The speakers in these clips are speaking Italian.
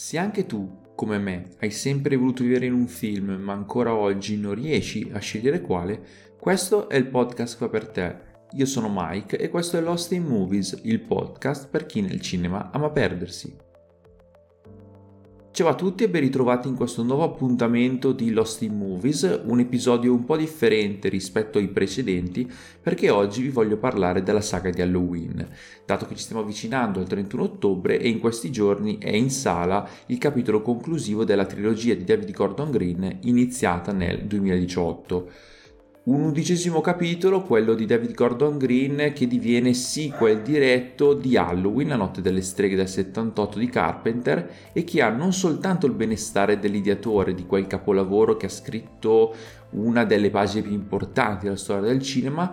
Se anche tu, come me, hai sempre voluto vivere in un film ma ancora oggi non riesci a scegliere quale, questo è il podcast fa per te. Io sono Mike e questo è Lost in Movies, il podcast per chi nel cinema ama perdersi. Ciao a tutti e ben ritrovati in questo nuovo appuntamento di Lost in Movies, un episodio un po' differente rispetto ai precedenti perché oggi vi voglio parlare della saga di Halloween, dato che ci stiamo avvicinando al 31 ottobre e in questi giorni è in sala il capitolo conclusivo della trilogia di David Gordon Green iniziata nel 2018 un undicesimo capitolo, quello di David Gordon Green, che diviene sequel diretto di Halloween, la notte delle streghe del 78 di Carpenter, e che ha non soltanto il benestare dell'ideatore di quel capolavoro che ha scritto una delle pagine più importanti della storia del cinema,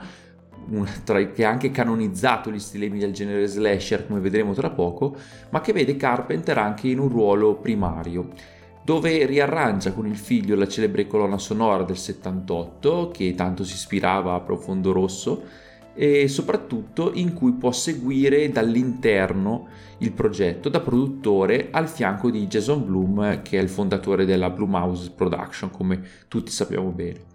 tra, che ha anche canonizzato gli stilemi del genere slasher, come vedremo tra poco, ma che vede Carpenter anche in un ruolo primario dove riarrangia con il figlio la celebre colonna sonora del 78 che tanto si ispirava a Profondo Rosso e soprattutto in cui può seguire dall'interno il progetto da produttore al fianco di Jason Bloom che è il fondatore della Blumhouse Production come tutti sappiamo bene.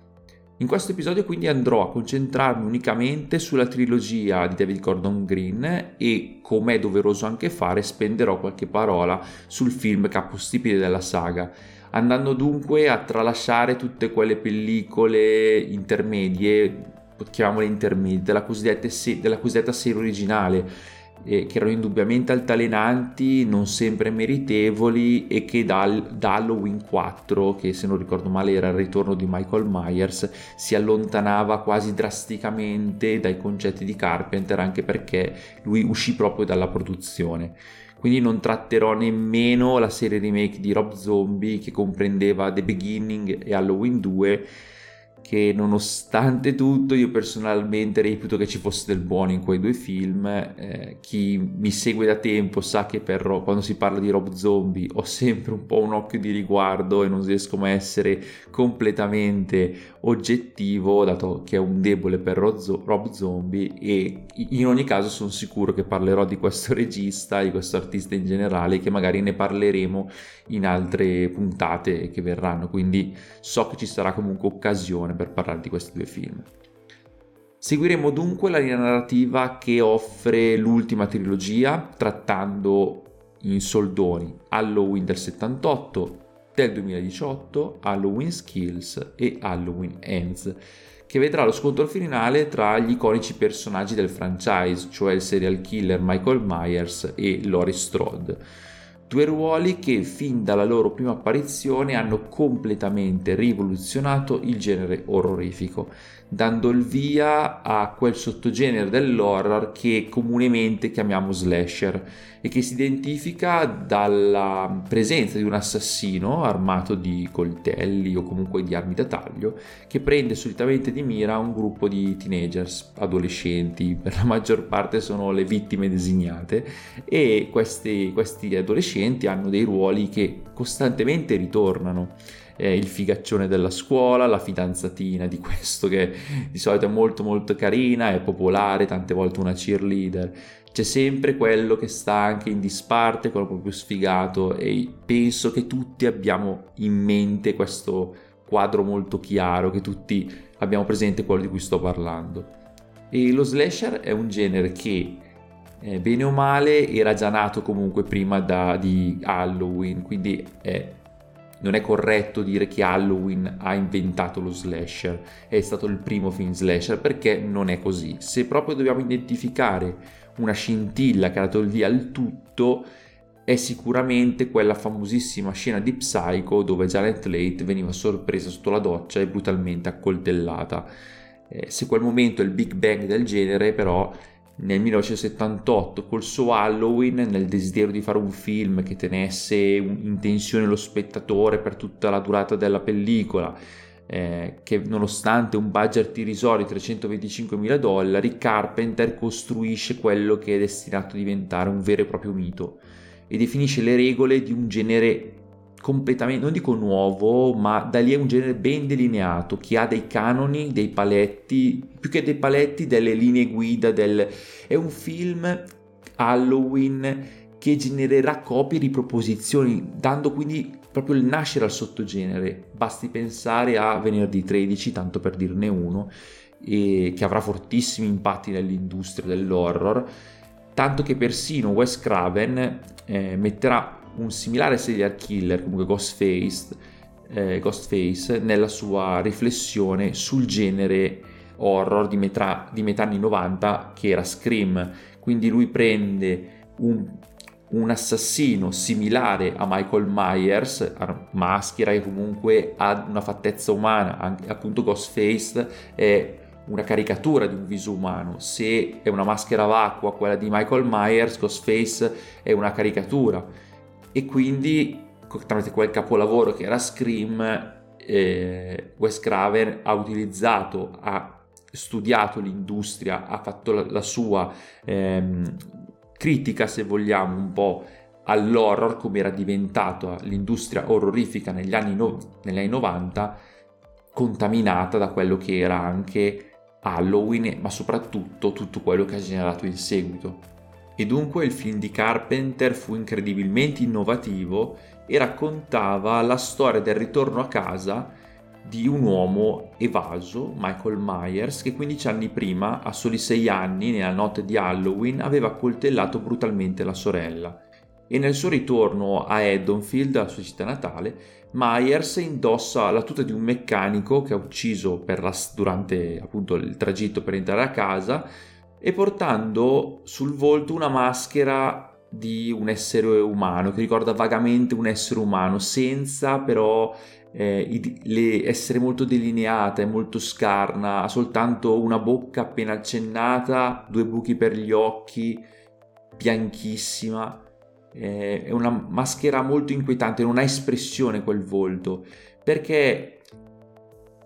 In questo episodio quindi andrò a concentrarmi unicamente sulla trilogia di David Gordon Green e, come è doveroso anche fare, spenderò qualche parola sul film capostipite della saga, andando dunque a tralasciare tutte quelle pellicole intermedie, chiamiamole intermedie, della cosiddetta, della cosiddetta serie originale eh, che erano indubbiamente altalenanti, non sempre meritevoli e che dal, da Halloween 4, che se non ricordo male era il ritorno di Michael Myers, si allontanava quasi drasticamente dai concetti di Carpenter anche perché lui uscì proprio dalla produzione. Quindi non tratterò nemmeno la serie remake di Rob Zombie che comprendeva The Beginning e Halloween 2 che nonostante tutto io personalmente reputo che ci fosse del buono in quei due film. Eh, chi mi segue da tempo sa che per, quando si parla di Rob Zombie ho sempre un po' un occhio di riguardo e non riesco mai a essere completamente oggettivo, dato che è un debole per Rob Zombie e in ogni caso sono sicuro che parlerò di questo regista, di questo artista in generale, che magari ne parleremo in altre puntate che verranno, quindi so che ci sarà comunque occasione per parlare di questi due film. Seguiremo dunque la linea narrativa che offre l'ultima trilogia, trattando in soldoni Halloween del 78, del 2018, Halloween Skills e Halloween Ends, che vedrà lo scontro finale tra gli iconici personaggi del franchise, cioè il serial killer Michael Myers e Laurie Strode. Due ruoli che fin dalla loro prima apparizione hanno completamente rivoluzionato il genere orrorifico, dando il via a quel sottogenere dell'horror che comunemente chiamiamo slasher e che si identifica dalla presenza di un assassino armato di coltelli o comunque di armi da taglio che prende solitamente di mira un gruppo di teenagers, adolescenti, per la maggior parte sono le vittime designate e questi, questi adolescenti hanno dei ruoli che costantemente ritornano eh, il figaccione della scuola, la fidanzatina di questo che di solito è molto molto carina, è popolare, tante volte una cheerleader. C'è sempre quello che sta anche in disparte, quello proprio sfigato e penso che tutti abbiamo in mente questo quadro molto chiaro, che tutti abbiamo presente quello di cui sto parlando. E lo slasher è un genere che eh, bene o male era già nato comunque prima da, di Halloween, quindi è non è corretto dire che Halloween ha inventato lo slasher, è stato il primo film slasher perché non è così. Se proprio dobbiamo identificare una scintilla che ha dato il via al tutto, è sicuramente quella famosissima scena di Psycho dove Janet Leigh veniva sorpresa sotto la doccia e brutalmente accoltellata. Eh, se quel momento è il Big Bang del genere, però nel 1978 col suo Halloween nel desiderio di fare un film che tenesse in tensione lo spettatore per tutta la durata della pellicola eh, che nonostante un budget irrisorio di 325 mila dollari Carpenter costruisce quello che è destinato a diventare un vero e proprio mito e definisce le regole di un genere completamente, non dico nuovo, ma da lì è un genere ben delineato, che ha dei canoni, dei paletti, più che dei paletti, delle linee guida, del... è un film Halloween che genererà copie e riproposizioni, dando quindi proprio il nascere al sottogenere. Basti pensare a Venerdì 13, tanto per dirne uno, che avrà fortissimi impatti nell'industria dell'horror, tanto che persino Wes Craven eh, metterà un similare serial killer, comunque Ghostface, eh, Ghostface, nella sua riflessione sul genere horror di metà, di metà anni 90 che era Scream. Quindi lui prende un, un assassino similare a Michael Myers, maschera e comunque ha una fattezza umana, anche, appunto Ghostface è una caricatura di un viso umano, se è una maschera vacua quella di Michael Myers, Ghostface è una caricatura e quindi tramite quel capolavoro che era Scream eh, Wes Craven ha utilizzato, ha studiato l'industria, ha fatto la, la sua ehm, critica, se vogliamo, un po' all'horror come era diventata l'industria orrorifica negli anni, no, negli anni 90, contaminata da quello che era anche Halloween, ma soprattutto tutto quello che ha generato in seguito. E dunque il film di Carpenter fu incredibilmente innovativo e raccontava la storia del ritorno a casa di un uomo evaso, Michael Myers, che 15 anni prima, a soli 6 anni, nella notte di Halloween, aveva accoltellato brutalmente la sorella. E nel suo ritorno a Eddonfield, la sua città natale, Myers indossa la tuta di un meccanico che ha ucciso la, durante appunto il tragitto per entrare a casa e portando sul volto una maschera di un essere umano che ricorda vagamente un essere umano senza però eh, le, essere molto delineata e molto scarna ha soltanto una bocca appena accennata due buchi per gli occhi bianchissima eh, è una maschera molto inquietante non ha espressione quel volto perché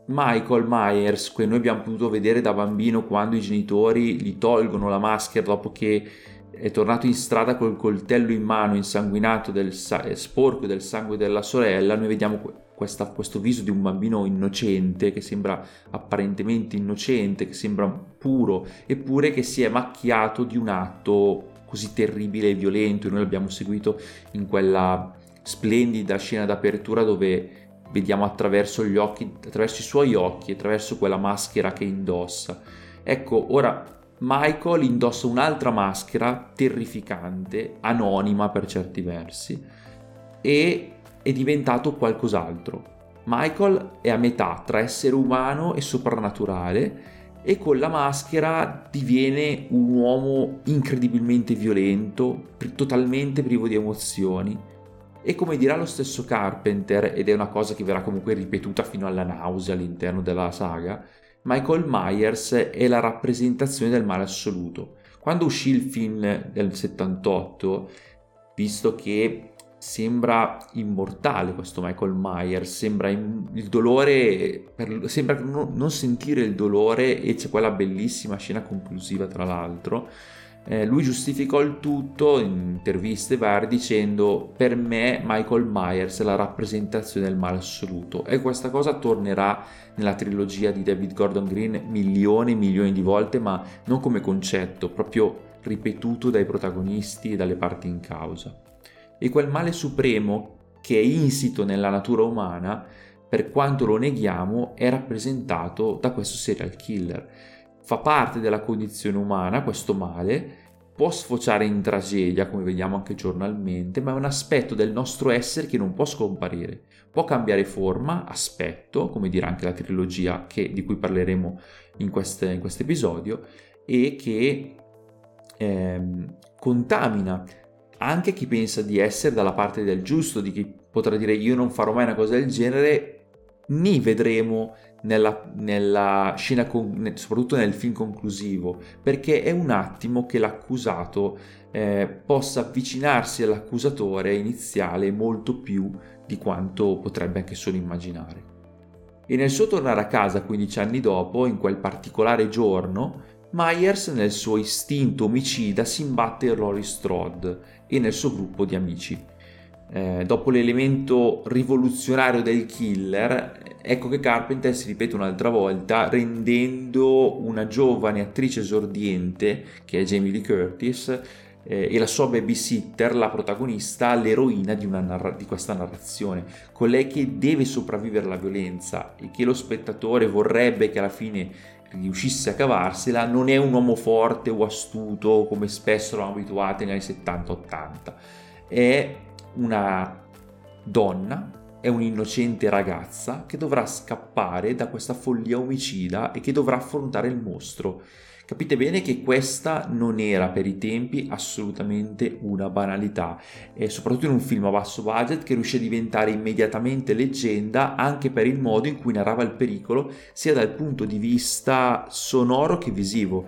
Michael Myers, che noi abbiamo potuto vedere da bambino quando i genitori gli tolgono la maschera dopo che è tornato in strada col coltello in mano, insanguinato, del sa- sporco del sangue della sorella, noi vediamo questa, questo viso di un bambino innocente, che sembra apparentemente innocente, che sembra puro, eppure che si è macchiato di un atto così terribile e violento. Noi l'abbiamo seguito in quella splendida scena d'apertura dove vediamo attraverso gli occhi, attraverso i suoi occhi, attraverso quella maschera che indossa. Ecco, ora Michael indossa un'altra maschera terrificante, anonima per certi versi, e è diventato qualcos'altro. Michael è a metà tra essere umano e soprannaturale e con la maschera diviene un uomo incredibilmente violento, totalmente privo di emozioni. E come dirà lo stesso Carpenter, ed è una cosa che verrà comunque ripetuta fino alla nausea all'interno della saga, Michael Myers è la rappresentazione del male assoluto. Quando uscì il film del 78, visto che sembra immortale questo Michael Myers, sembra il dolore, per, sembra non sentire il dolore e c'è quella bellissima scena conclusiva tra l'altro, eh, lui giustificò il tutto in interviste varie dicendo per me Michael Myers è la rappresentazione del male assoluto e questa cosa tornerà nella trilogia di David Gordon Green milioni e milioni di volte ma non come concetto, proprio ripetuto dai protagonisti e dalle parti in causa. E quel male supremo che è insito nella natura umana, per quanto lo neghiamo, è rappresentato da questo serial killer fa parte della condizione umana, questo male, può sfociare in tragedia, come vediamo anche giornalmente, ma è un aspetto del nostro essere che non può scomparire. Può cambiare forma, aspetto, come dirà anche la trilogia che, di cui parleremo in questo episodio, e che ehm, contamina anche chi pensa di essere dalla parte del giusto, di chi potrà dire io non farò mai una cosa del genere, ni vedremo nella, nella scena, con, soprattutto nel film conclusivo, perché è un attimo che l'accusato eh, possa avvicinarsi all'accusatore iniziale molto più di quanto potrebbe anche solo immaginare. E nel suo tornare a casa 15 anni dopo, in quel particolare giorno, Myers nel suo istinto omicida si imbatte in Rory Strode e nel suo gruppo di amici eh, dopo l'elemento rivoluzionario del killer, ecco che Carpenter si ripete un'altra volta rendendo una giovane attrice esordiente, che è Jamie Lee Curtis, eh, e la sua babysitter, la protagonista, l'eroina di, narra- di questa narrazione, colei che deve sopravvivere alla violenza e che lo spettatore vorrebbe che alla fine riuscisse a cavarsela, non è un uomo forte o astuto come spesso eravamo abituati negli anni 70-80, è una donna, è un'innocente ragazza che dovrà scappare da questa follia omicida e che dovrà affrontare il mostro. Capite bene che questa non era per i tempi assolutamente una banalità, e soprattutto in un film a basso budget che riuscì a diventare immediatamente leggenda anche per il modo in cui narrava il pericolo, sia dal punto di vista sonoro che visivo.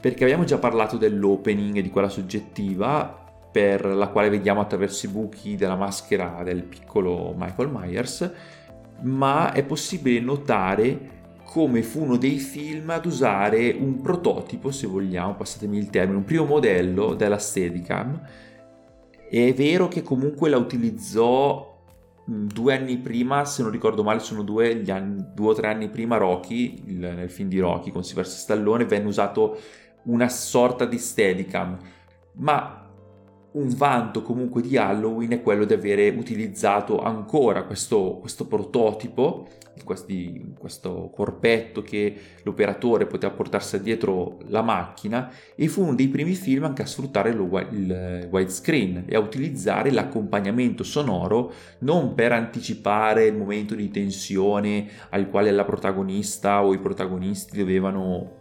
Perché abbiamo già parlato dell'opening, di quella soggettiva, per la quale vediamo attraverso i buchi della maschera del piccolo Michael Myers, ma è possibile notare come fu uno dei film ad usare un prototipo, se vogliamo, passatemi il termine, un primo modello della Steadicam. È vero che comunque la utilizzò due anni prima, se non ricordo male, sono due, anni, due o tre anni prima Rocky, il, nel film di Rocky con Sylvester Stallone, venne usato una sorta di Steadicam, ma un vanto comunque di Halloween è quello di avere utilizzato ancora questo, questo prototipo, questi, questo corpetto che l'operatore poteva portarsi dietro la macchina e fu uno dei primi film anche a sfruttare lo, il widescreen e a utilizzare l'accompagnamento sonoro non per anticipare il momento di tensione al quale la protagonista o i protagonisti dovevano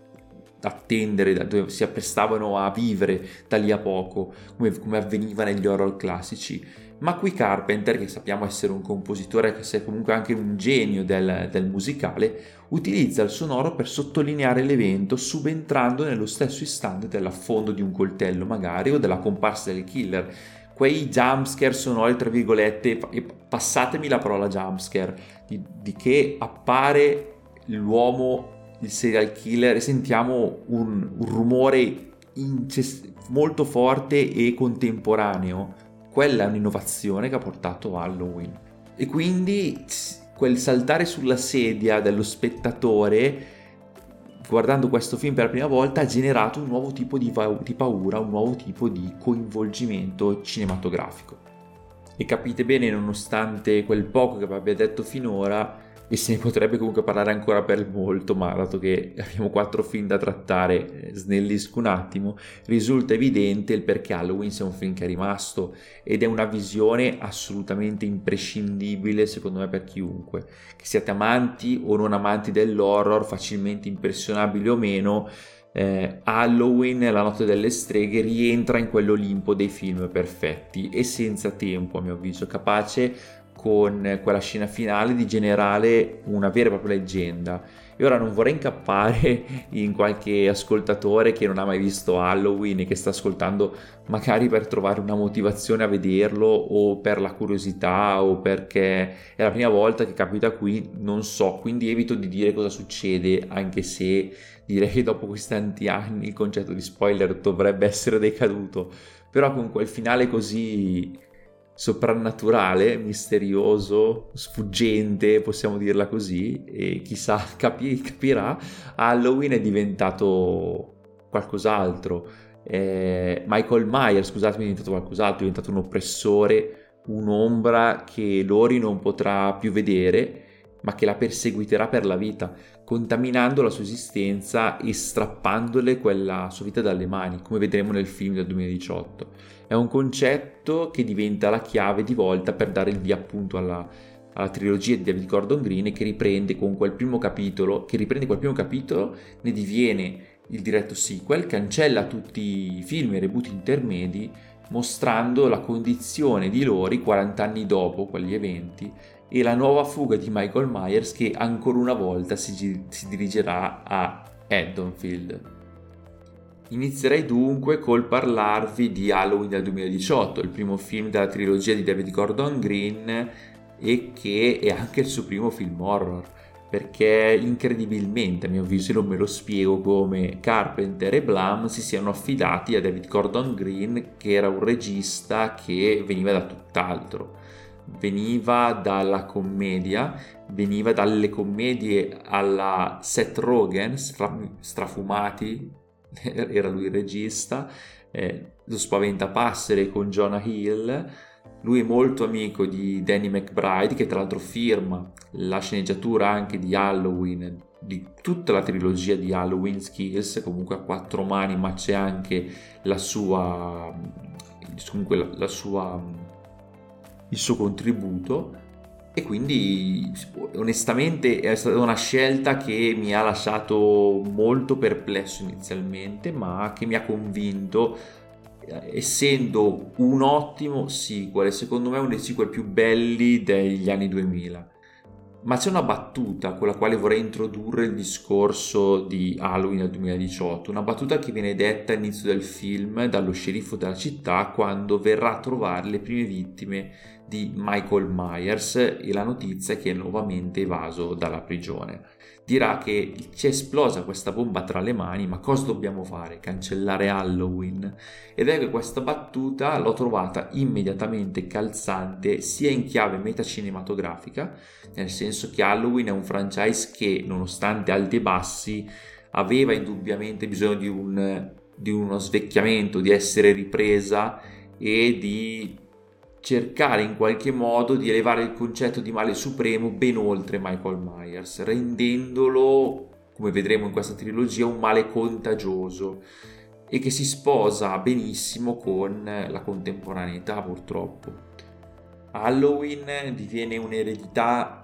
attendere, dove si apprestavano a vivere da lì a poco, come, come, avveniva negli horror classici. Ma qui Carpenter, che sappiamo essere un compositore, che è comunque anche un genio del, del musicale, utilizza il sonoro per sottolineare l'evento subentrando nello stesso istante dell'affondo di un coltello magari o della comparsa del killer. Quei jumpscare sonori, tra virgolette, passatemi la parola jumpscare, di, di che appare l'uomo il serial killer e sentiamo un, un rumore incess- molto forte e contemporaneo. Quella è un'innovazione che ha portato Halloween. E quindi quel saltare sulla sedia dello spettatore guardando questo film per la prima volta ha generato un nuovo tipo di, va- di paura, un nuovo tipo di coinvolgimento cinematografico. E capite bene, nonostante quel poco che vi abbia detto finora, e se ne potrebbe comunque parlare ancora per molto, ma dato che abbiamo quattro film da trattare, eh, snellisco un attimo, risulta evidente il perché Halloween sia un film che è rimasto ed è una visione assolutamente imprescindibile secondo me per chiunque, che siate amanti o non amanti dell'horror, facilmente impressionabili o meno, eh, Halloween, la notte delle streghe, rientra in quell'Olimpo dei film perfetti e senza tempo, a mio avviso, capace con quella scena finale di generare una vera e propria leggenda. E ora non vorrei incappare in qualche ascoltatore che non ha mai visto Halloween e che sta ascoltando magari per trovare una motivazione a vederlo o per la curiosità o perché è la prima volta che capita qui, non so, quindi evito di dire cosa succede, anche se direi che dopo questi tanti anni il concetto di spoiler dovrebbe essere decaduto, però con quel finale così soprannaturale, misterioso, sfuggente, possiamo dirla così, e chissà capi- capirà, Halloween è diventato qualcos'altro. Eh, Michael Myers, scusatemi, è diventato qualcos'altro, è diventato un oppressore, un'ombra che Lori non potrà più vedere, ma che la perseguiterà per la vita, contaminando la sua esistenza e strappandole quella sua vita dalle mani, come vedremo nel film del 2018 è un concetto che diventa la chiave di volta per dare il via appunto alla, alla trilogia di David Gordon Green che riprende con quel primo capitolo, che riprende quel primo capitolo, ne diviene il diretto sequel, cancella tutti i film e reboot intermedi, mostrando la condizione di Lori 40 anni dopo quegli eventi e la nuova fuga di Michael Myers che ancora una volta si, si dirigerà a Haddonfield. Inizierei dunque col parlarvi di Halloween del 2018, il primo film della trilogia di David Gordon Green e che è anche il suo primo film horror, perché incredibilmente, a mio avviso, non me lo spiego come Carpenter e Blum si siano affidati a David Gordon Green, che era un regista che veniva da tutt'altro. Veniva dalla commedia, veniva dalle commedie alla Seth Rogen, strafumati era lui il regista, eh, lo spaventapassere con Jonah Hill. Lui è molto amico di Danny McBride, che tra l'altro firma la sceneggiatura anche di Halloween, di tutta la trilogia di Halloween Skills, comunque a quattro mani, ma c'è anche la sua, comunque la, la sua, il suo contributo e quindi onestamente è stata una scelta che mi ha lasciato molto perplesso inizialmente, ma che mi ha convinto essendo un ottimo sequel, secondo me uno dei sequel più belli degli anni 2000. Ma c'è una battuta con la quale vorrei introdurre il discorso di Halloween del 2018, una battuta che viene detta all'inizio del film dallo sceriffo della città quando verrà a trovare le prime vittime di Michael Myers e la notizia che è nuovamente evaso dalla prigione. Dirà che ci è esplosa questa bomba tra le mani, ma cosa dobbiamo fare? Cancellare Halloween? Ed che questa battuta l'ho trovata immediatamente calzante sia in chiave metacinematografica, nel senso che Halloween è un franchise che, nonostante alti e bassi, aveva indubbiamente bisogno di, un, di uno svecchiamento, di essere ripresa e di cercare in qualche modo di elevare il concetto di male supremo ben oltre Michael Myers, rendendolo, come vedremo in questa trilogia, un male contagioso e che si sposa benissimo con la contemporaneità purtroppo. Halloween diviene un'eredità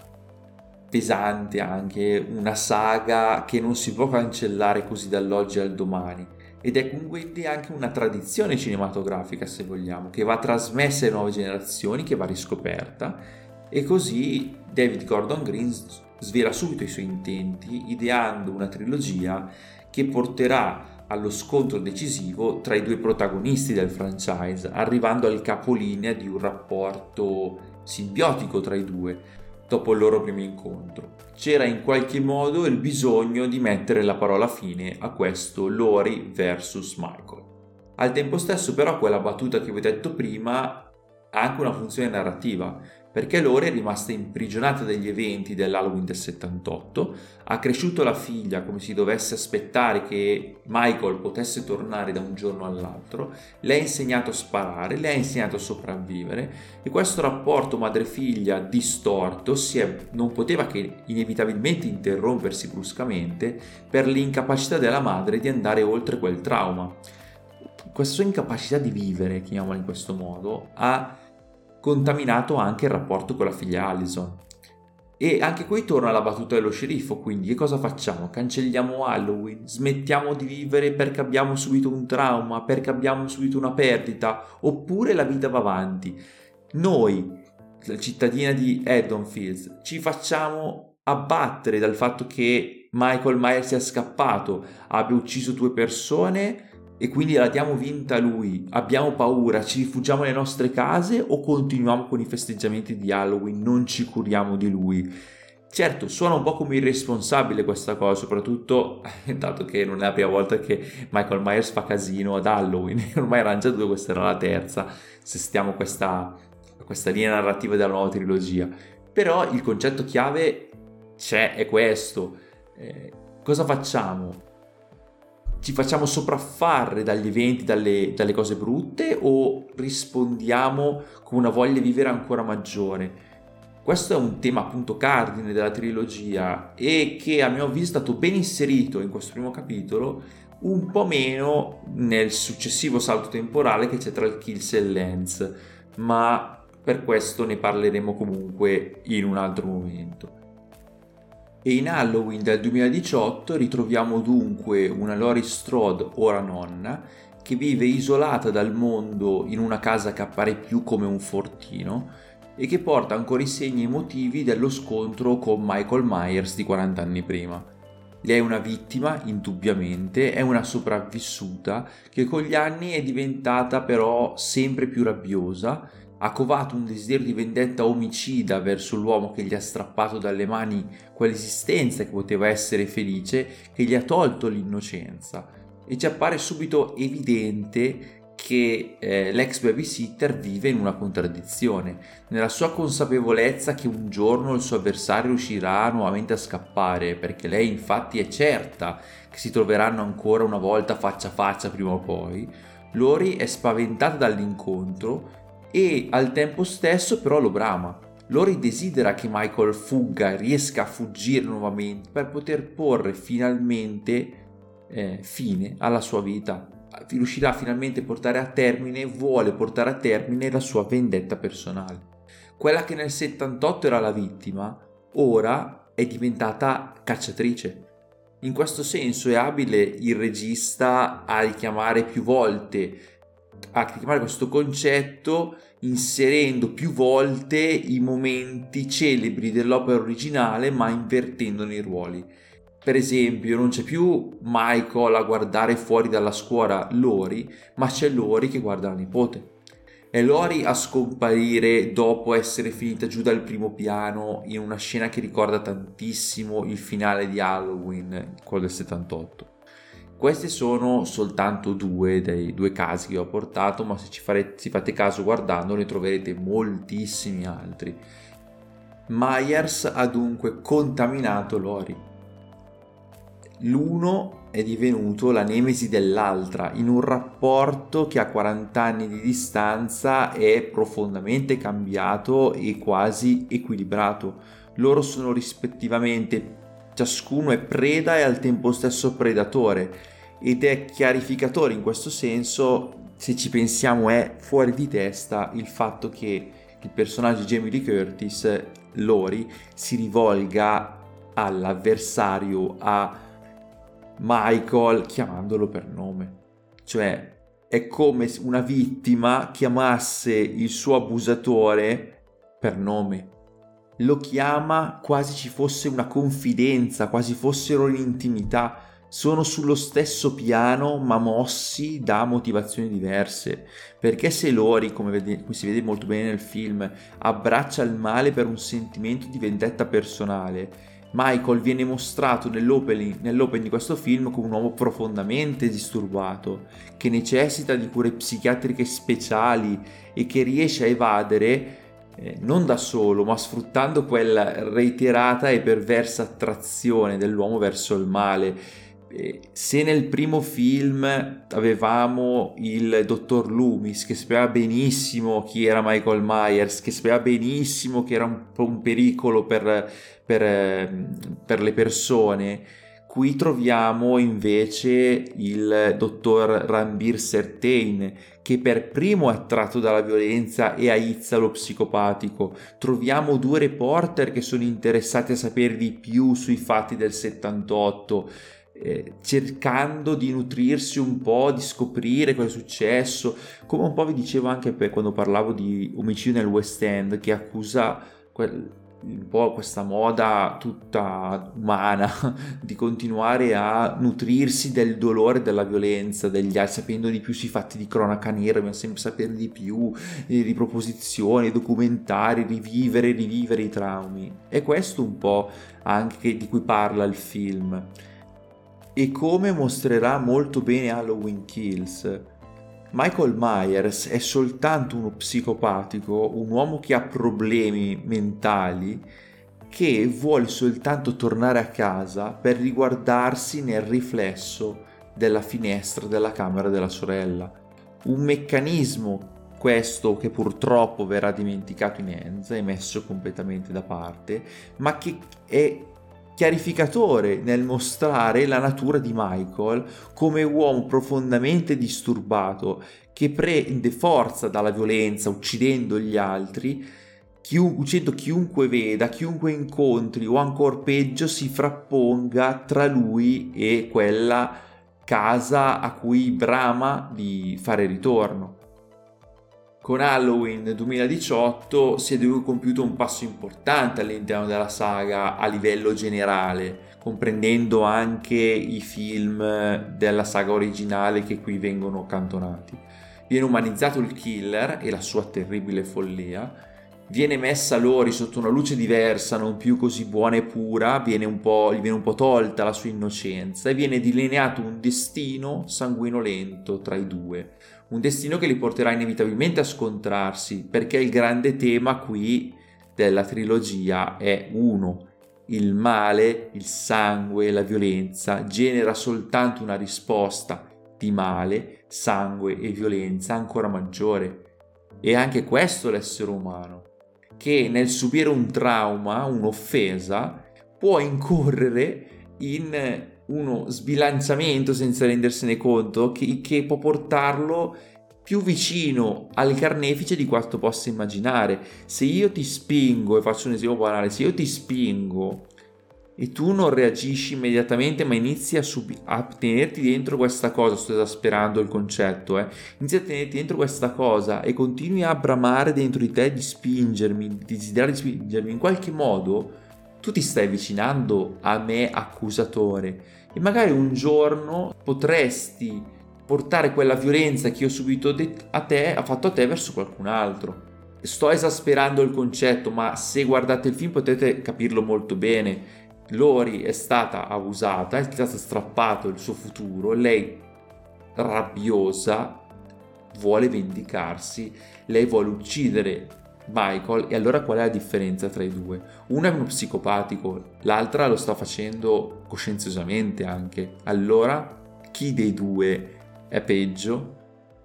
pesante anche, una saga che non si può cancellare così dall'oggi al domani ed è quindi anche una tradizione cinematografica, se vogliamo, che va trasmessa alle nuove generazioni, che va riscoperta e così David Gordon Green svela subito i suoi intenti, ideando una trilogia che porterà allo scontro decisivo tra i due protagonisti del franchise, arrivando al capolinea di un rapporto simbiotico tra i due, dopo il loro primo incontro. C'era in qualche modo il bisogno di mettere la parola fine a questo Lori vs Michael. Al tempo stesso però quella battuta che vi ho detto prima ha anche una funzione narrativa, perché Lore è rimasta imprigionata dagli eventi dell'Halloween del 78, ha cresciuto la figlia come si dovesse aspettare che Michael potesse tornare da un giorno all'altro, le ha insegnato a sparare, le ha insegnato a sopravvivere e questo rapporto madre-figlia distorto è, non poteva che inevitabilmente interrompersi bruscamente per l'incapacità della madre di andare oltre quel trauma. Questa sua incapacità di vivere, chiamiamola in questo modo, ha contaminato anche il rapporto con la figlia Allison. E anche qui torna la battuta dello sceriffo, quindi che cosa facciamo? Cancelliamo Halloween, smettiamo di vivere perché abbiamo subito un trauma, perché abbiamo subito una perdita, oppure la vita va avanti. Noi, la cittadina di Eddonfields, ci facciamo abbattere dal fatto che Michael Myers sia scappato, abbia ucciso due persone e quindi la diamo vinta a lui, abbiamo paura, ci rifugiamo nelle nostre case o continuiamo con i festeggiamenti di Halloween, non ci curiamo di lui? Certo, suona un po' come irresponsabile questa cosa, soprattutto dato che non è la prima volta che Michael Myers fa casino ad Halloween, ormai erano già due, questa era la terza, se stiamo questa, questa linea narrativa della nuova trilogia. Però il concetto chiave c'è, è questo. Eh, cosa facciamo? Ci facciamo sopraffare dagli eventi, dalle, dalle cose brutte o rispondiamo con una voglia di vivere ancora maggiore? Questo è un tema appunto cardine della trilogia e che a mio avviso è stato ben inserito in questo primo capitolo, un po' meno nel successivo salto temporale che c'è tra il Kills e il Lens, ma per questo ne parleremo comunque in un altro momento. E in Halloween del 2018 ritroviamo dunque una Lori Strode, ora nonna, che vive isolata dal mondo in una casa che appare più come un fortino e che porta ancora i segni emotivi dello scontro con Michael Myers di 40 anni prima. Lei è una vittima, indubbiamente, è una sopravvissuta che con gli anni è diventata però sempre più rabbiosa ha covato un desiderio di vendetta omicida verso l'uomo che gli ha strappato dalle mani quell'esistenza che poteva essere felice, che gli ha tolto l'innocenza. E ci appare subito evidente che eh, l'ex babysitter vive in una contraddizione, nella sua consapevolezza che un giorno il suo avversario riuscirà nuovamente a scappare, perché lei infatti è certa che si troveranno ancora una volta faccia a faccia prima o poi, Lori è spaventata dall'incontro e al tempo stesso però lo brama. Lori desidera che Michael fugga e riesca a fuggire nuovamente per poter porre finalmente eh, fine alla sua vita. Riuscirà finalmente a portare a termine, vuole portare a termine la sua vendetta personale. Quella che nel 78 era la vittima, ora è diventata cacciatrice. In questo senso è abile il regista a richiamare più volte, a richiamare questo concetto inserendo più volte i momenti celebri dell'opera originale ma invertendone i ruoli. Per esempio, non c'è più Michael a guardare fuori dalla scuola Lori, ma c'è Lori che guarda la nipote. È Lori a scomparire dopo essere finita giù dal primo piano in una scena che ricorda tantissimo il finale di Halloween, quello del 78. Questi sono soltanto due dei due casi che ho portato, ma se ci farete, se fate caso guardando ne troverete moltissimi altri. Myers ha dunque contaminato Lori. L'uno è divenuto la nemesi dell'altra in un rapporto che a 40 anni di distanza è profondamente cambiato e quasi equilibrato. Loro sono rispettivamente ciascuno è preda e al tempo stesso predatore ed è chiarificatore in questo senso, se ci pensiamo è fuori di testa il fatto che il personaggio Jamie Lee Curtis, Lori, si rivolga all'avversario, a Michael, chiamandolo per nome. Cioè è come una vittima chiamasse il suo abusatore per nome lo chiama quasi ci fosse una confidenza, quasi fossero in intimità, sono sullo stesso piano ma mossi da motivazioni diverse. Perché se Lori, come, vede, come, si vede molto bene nel film, abbraccia il male per un sentimento di vendetta personale, Michael viene mostrato nell'opening, nell'opening di questo film come un uomo profondamente disturbato, che necessita di cure psichiatriche speciali e che riesce a evadere eh, non da solo, ma sfruttando quella reiterata e perversa attrazione dell'uomo verso il male. Se nel primo film avevamo il dottor Loomis che sapeva benissimo chi era Michael Myers, che sapeva benissimo che era un, un pericolo per, per, per le persone, Qui troviamo invece il dottor Rambir Sertain che per primo è attratto dalla violenza e aizza lo psicopatico. Troviamo due reporter che sono interessati a sapere di più sui fatti del 78. Eh, cercando di nutrirsi un po', di scoprire cosa è successo, come un po' vi dicevo anche quando parlavo di omicidio nel West End, che accusa quel, un po' questa moda tutta umana di continuare a nutrirsi del dolore della violenza degli altri, sapendo di più sui fatti di cronaca nera, dobbiamo sempre sapere di più, eh, riproposizioni, documentari, rivivere, rivivere i traumi. E questo un po' anche di cui parla il film. E come mostrerà molto bene Halloween Kills Michael Myers è soltanto uno psicopatico, un uomo che ha problemi mentali, che vuole soltanto tornare a casa per riguardarsi nel riflesso della finestra della camera della sorella. Un meccanismo questo che purtroppo verrà dimenticato in Enza e messo completamente da parte, ma che è chiarificatore nel mostrare la natura di Michael come uomo profondamente disturbato che prende forza dalla violenza uccidendo gli altri, chiun- uccidendo chiunque veda, chiunque incontri o ancora peggio si frapponga tra lui e quella casa a cui brama di fare ritorno. Con Halloween 2018 si è compiuto un passo importante all'interno della saga a livello generale, comprendendo anche i film della saga originale che qui vengono cantonati. Viene umanizzato il killer e la sua terribile follia, viene messa Lori sotto una luce diversa, non più così buona e pura, viene gli viene un po' tolta la sua innocenza e viene delineato un destino sanguinolento tra i due un destino che li porterà inevitabilmente a scontrarsi, perché il grande tema qui della trilogia è uno. Il male, il sangue, la violenza genera soltanto una risposta di male sangue e violenza ancora maggiore. E anche questo l'essere umano, che nel subire un trauma, un'offesa, può incorrere in uno sbilanciamento senza rendersene conto che, che può portarlo più vicino al carnefice di quanto possa immaginare. Se io ti spingo, e faccio un esempio banale, se io ti spingo e tu non reagisci immediatamente ma inizi a, sub- a tenerti dentro questa cosa, sto esasperando il concetto, eh, inizi a tenerti dentro questa cosa e continui a bramare dentro di te di spingermi, di desiderare di spingermi in qualche modo, tu ti stai avvicinando a me accusatore e magari un giorno potresti portare quella violenza che ho subito a te, ha fatto a te verso qualcun altro. Sto esasperando il concetto, ma se guardate il film potete capirlo molto bene. Lori è stata abusata, è stato strappato il suo futuro, lei rabbiosa vuole vendicarsi, lei vuole uccidere Michael e allora qual è la differenza tra i due? Uno è uno psicopatico, l'altra lo sta facendo coscienziosamente anche. Allora chi dei due è peggio?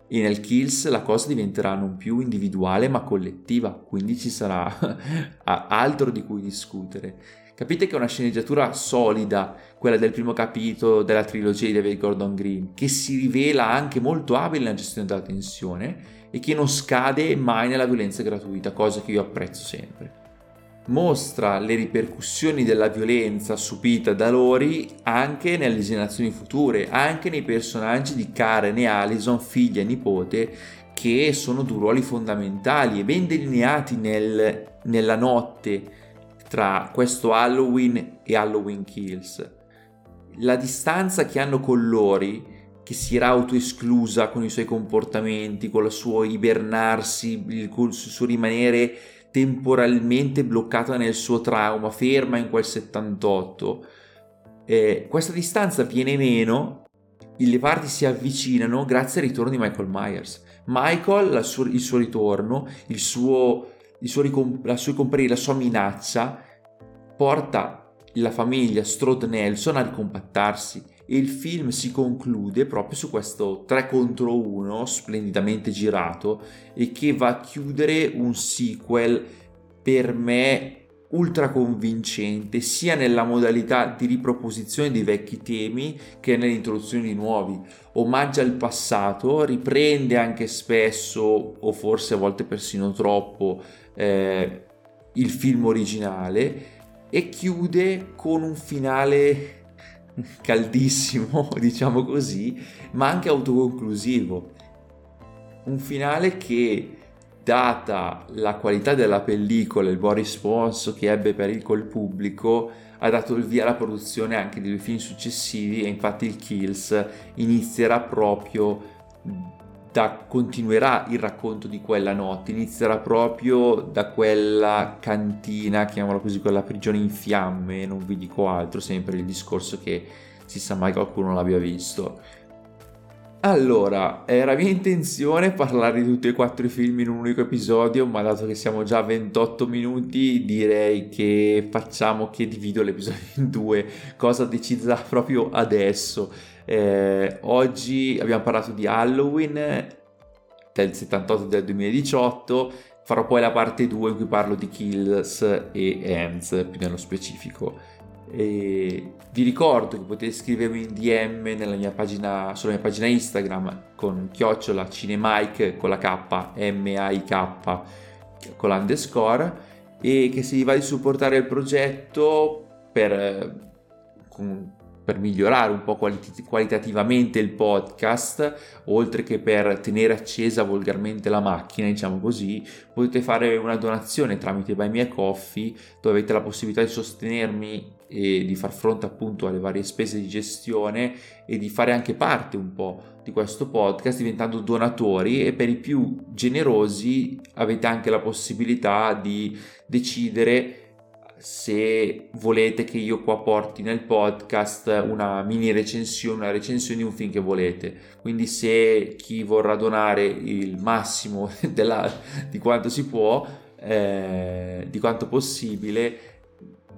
E nel Kills la cosa diventerà non più individuale ma collettiva, quindi ci sarà altro di cui discutere. Capite che è una sceneggiatura solida, quella del primo capitolo della trilogia di David Gordon Green, che si rivela anche molto abile nella gestione della tensione e che non scade mai nella violenza gratuita, cosa che io apprezzo sempre. Mostra le ripercussioni della violenza subita da Lori anche nelle generazioni future, anche nei personaggi di Karen e Alison, figlia e nipote, che sono due ruoli fondamentali e ben delineati nel, nella notte tra questo Halloween e Halloween Kills. La distanza che hanno con Lori che si era autoesclusa con i suoi comportamenti, con il suo ibernarsi, il, il suo rimanere temporalmente bloccata nel suo trauma, ferma in quel 78. Eh, questa distanza viene meno, le parti si avvicinano grazie al ritorno di Michael Myers. Michael, suo, il suo ritorno, il suo, il suo ricom- la sua ricomparire, la sua minaccia, porta la famiglia Strode Nelson a ricompattarsi e il film si conclude proprio su questo 3 contro 1 splendidamente girato e che va a chiudere un sequel per me ultra convincente sia nella modalità di riproposizione dei vecchi temi che nell'introduzione di nuovi. Omaggia il passato, riprende anche spesso o forse a volte persino troppo eh, il film originale e chiude con un finale caldissimo, diciamo così, ma anche autoconclusivo. Un finale che, data la qualità della pellicola e il buon risponso che ebbe per il col pubblico, ha dato il via alla produzione anche due film successivi e infatti il Kills inizierà proprio da, continuerà il racconto di quella notte, inizierà proprio da quella cantina, chiamiamola così, quella prigione in fiamme, non vi dico altro, sempre il discorso che si sa mai qualcuno l'abbia visto. Allora, era mia intenzione parlare di tutti e quattro i film in un unico episodio, ma dato che siamo già a 28 minuti, direi che facciamo che divido l'episodio in due, cosa decisa proprio adesso. Eh, oggi abbiamo parlato di Halloween del 78 del 2018, farò poi la parte 2 in cui parlo di Kills e Ends più nello specifico. E vi ricordo che potete scrivermi in DM nella mia pagina, sulla mia pagina Instagram con chiocciola cinemike con la K, M-A-I-K con l'undescore e che se vi va di supportare il progetto per per migliorare un po' qualit- qualitativamente il podcast, oltre che per tenere accesa volgarmente la macchina, diciamo così, potete fare una donazione tramite Buy Me Coffee, dove avete la possibilità di sostenermi e di far fronte appunto alle varie spese di gestione e di fare anche parte un po' di questo podcast diventando donatori e per i più generosi avete anche la possibilità di decidere se volete che io qua porti nel podcast una mini recensione, una recensione di un film che volete. Quindi se chi vorrà donare il massimo della, di quanto si può, eh, di quanto possibile,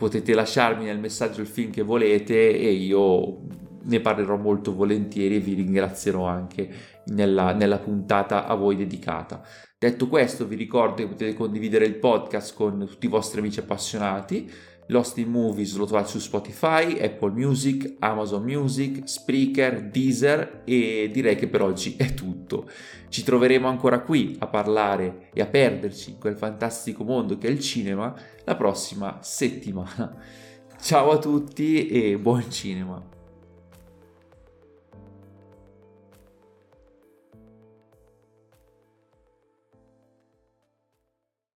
potete lasciarmi nel messaggio il film che volete e io ne parlerò molto volentieri e vi ringrazierò anche nella, nella puntata a voi dedicata. Detto questo, vi ricordo che potete condividere il podcast con tutti i vostri amici appassionati. Lost in Movies lo trovate su Spotify, Apple Music, Amazon Music, Spreaker, Deezer e direi che per oggi è tutto. Ci troveremo ancora qui a parlare e a perderci in quel fantastico mondo che è il cinema la prossima settimana. Ciao a tutti e buon cinema!